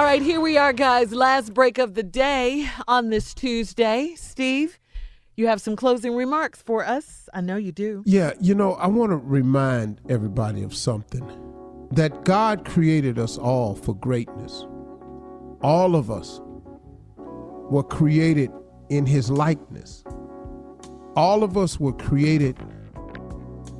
All right, here we are, guys. Last break of the day on this Tuesday. Steve, you have some closing remarks for us. I know you do. Yeah, you know, I want to remind everybody of something that God created us all for greatness. All of us were created in his likeness. All of us were created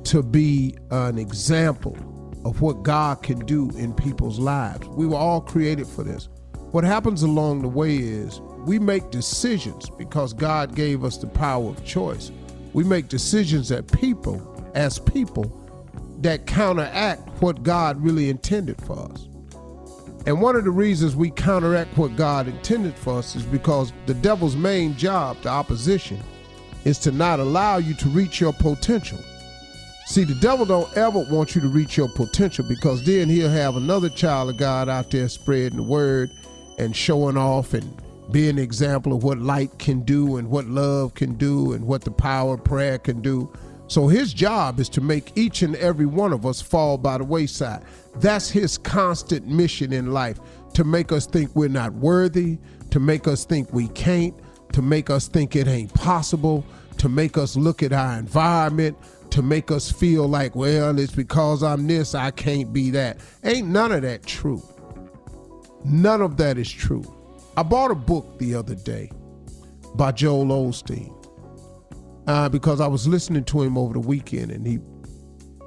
to be an example of what God can do in people's lives. We were all created for this. What happens along the way is we make decisions because God gave us the power of choice. We make decisions that people, as people, that counteract what God really intended for us. And one of the reasons we counteract what God intended for us is because the devil's main job, the opposition, is to not allow you to reach your potential. See, the devil don't ever want you to reach your potential because then he'll have another child of God out there spreading the word and showing off and being an example of what light can do and what love can do and what the power of prayer can do. So his job is to make each and every one of us fall by the wayside. That's his constant mission in life to make us think we're not worthy, to make us think we can't, to make us think it ain't possible, to make us look at our environment, to make us feel like, well, it's because I'm this, I can't be that. Ain't none of that true. None of that is true. I bought a book the other day by Joel Osteen uh, because I was listening to him over the weekend and he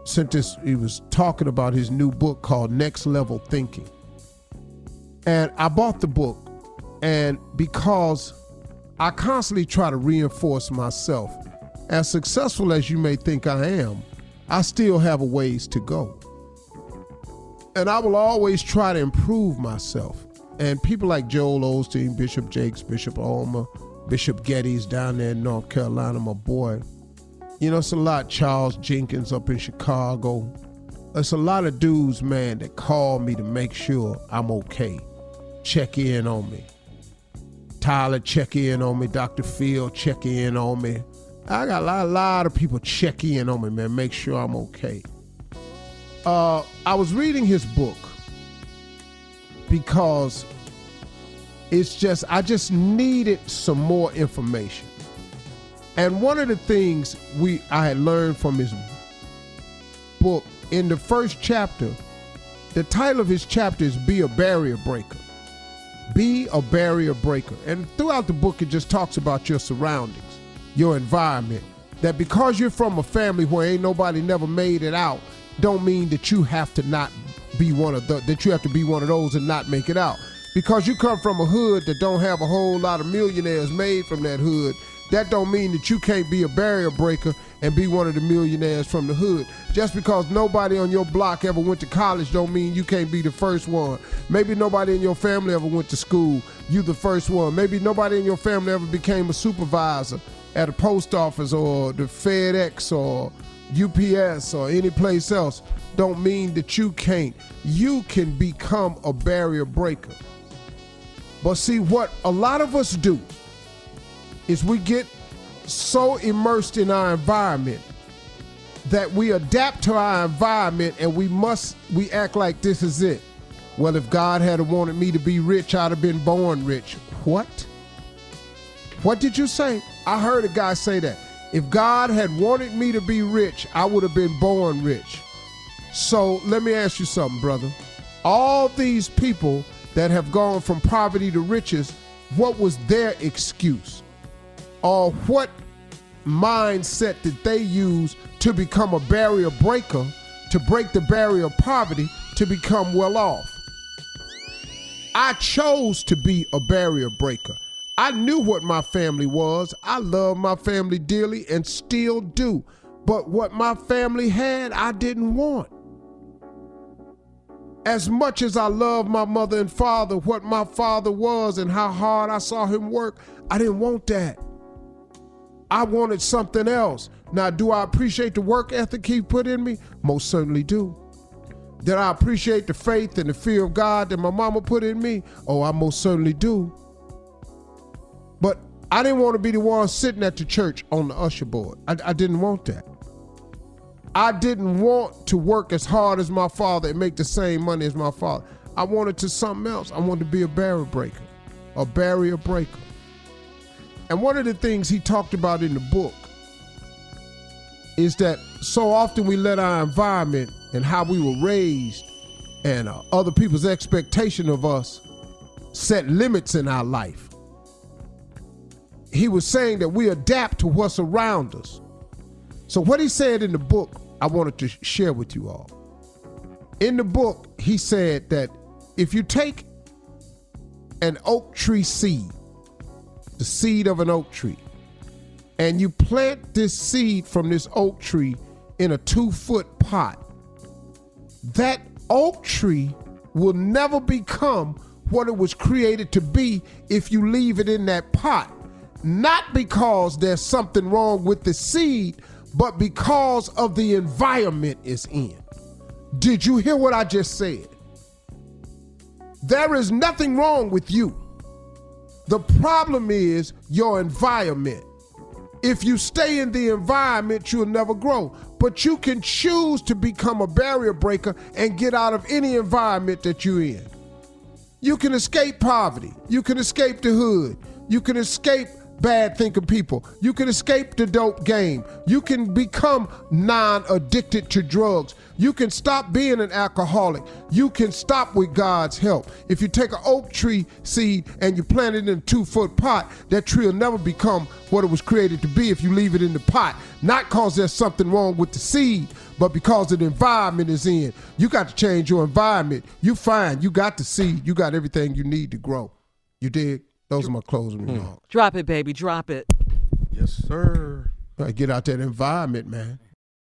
sent this, he was talking about his new book called Next Level Thinking. And I bought the book, and because I constantly try to reinforce myself, as successful as you may think I am, I still have a ways to go. And I will always try to improve myself. And people like Joel Osteen, Bishop Jakes, Bishop Ulmer, Bishop Geddes down there in North Carolina, my boy. You know, it's a lot. Charles Jenkins up in Chicago. It's a lot of dudes, man, that call me to make sure I'm okay. Check in on me. Tyler, check in on me. Dr. Phil, check in on me. I got a lot, a lot of people check in on me, man, make sure I'm okay. Uh, I was reading his book because it's just I just needed some more information. And one of the things we I had learned from his book in the first chapter, the title of his chapter is Be a Barrier Breaker. Be a barrier breaker. And throughout the book it just talks about your surroundings your environment. That because you're from a family where ain't nobody never made it out, don't mean that you have to not be one of the that you have to be one of those and not make it out. Because you come from a hood that don't have a whole lot of millionaires made from that hood, that don't mean that you can't be a barrier breaker and be one of the millionaires from the hood. Just because nobody on your block ever went to college don't mean you can't be the first one. Maybe nobody in your family ever went to school, you the first one. Maybe nobody in your family ever became a supervisor at a post office or the FedEx or UPS or any place else don't mean that you can't. You can become a barrier breaker. But see, what a lot of us do is we get so immersed in our environment that we adapt to our environment and we must, we act like this is it. Well, if God had wanted me to be rich, I'd have been born rich. What? What did you say? I heard a guy say that. If God had wanted me to be rich, I would have been born rich. So let me ask you something, brother. All these people that have gone from poverty to riches, what was their excuse? Or what mindset did they use to become a barrier breaker, to break the barrier of poverty, to become well off? I chose to be a barrier breaker. I knew what my family was. I love my family dearly and still do. But what my family had, I didn't want. As much as I love my mother and father, what my father was and how hard I saw him work, I didn't want that. I wanted something else. Now, do I appreciate the work ethic he put in me? Most certainly do. Did I appreciate the faith and the fear of God that my mama put in me? Oh, I most certainly do. But I didn't want to be the one sitting at the church on the usher board. I, I didn't want that. I didn't want to work as hard as my father and make the same money as my father. I wanted to something else. I wanted to be a barrier breaker, a barrier breaker. And one of the things he talked about in the book is that so often we let our environment and how we were raised and uh, other people's expectation of us set limits in our life. He was saying that we adapt to what's around us. So, what he said in the book, I wanted to share with you all. In the book, he said that if you take an oak tree seed, the seed of an oak tree, and you plant this seed from this oak tree in a two foot pot, that oak tree will never become what it was created to be if you leave it in that pot. Not because there's something wrong with the seed, but because of the environment it's in. Did you hear what I just said? There is nothing wrong with you. The problem is your environment. If you stay in the environment, you'll never grow. But you can choose to become a barrier breaker and get out of any environment that you're in. You can escape poverty. You can escape the hood. You can escape bad thinking people. You can escape the dope game. You can become non addicted to drugs. You can stop being an alcoholic. You can stop with God's help. If you take an oak tree seed and you plant it in a two foot pot, that tree will never become what it was created to be if you leave it in the pot. Not because there's something wrong with the seed, but because the environment is in. You got to change your environment. You find you got the seed. You got everything you need to grow. You dig? Those are my closing remarks. Hmm. Drop it, baby. Drop it. Yes, sir. Gotta get out that environment, man.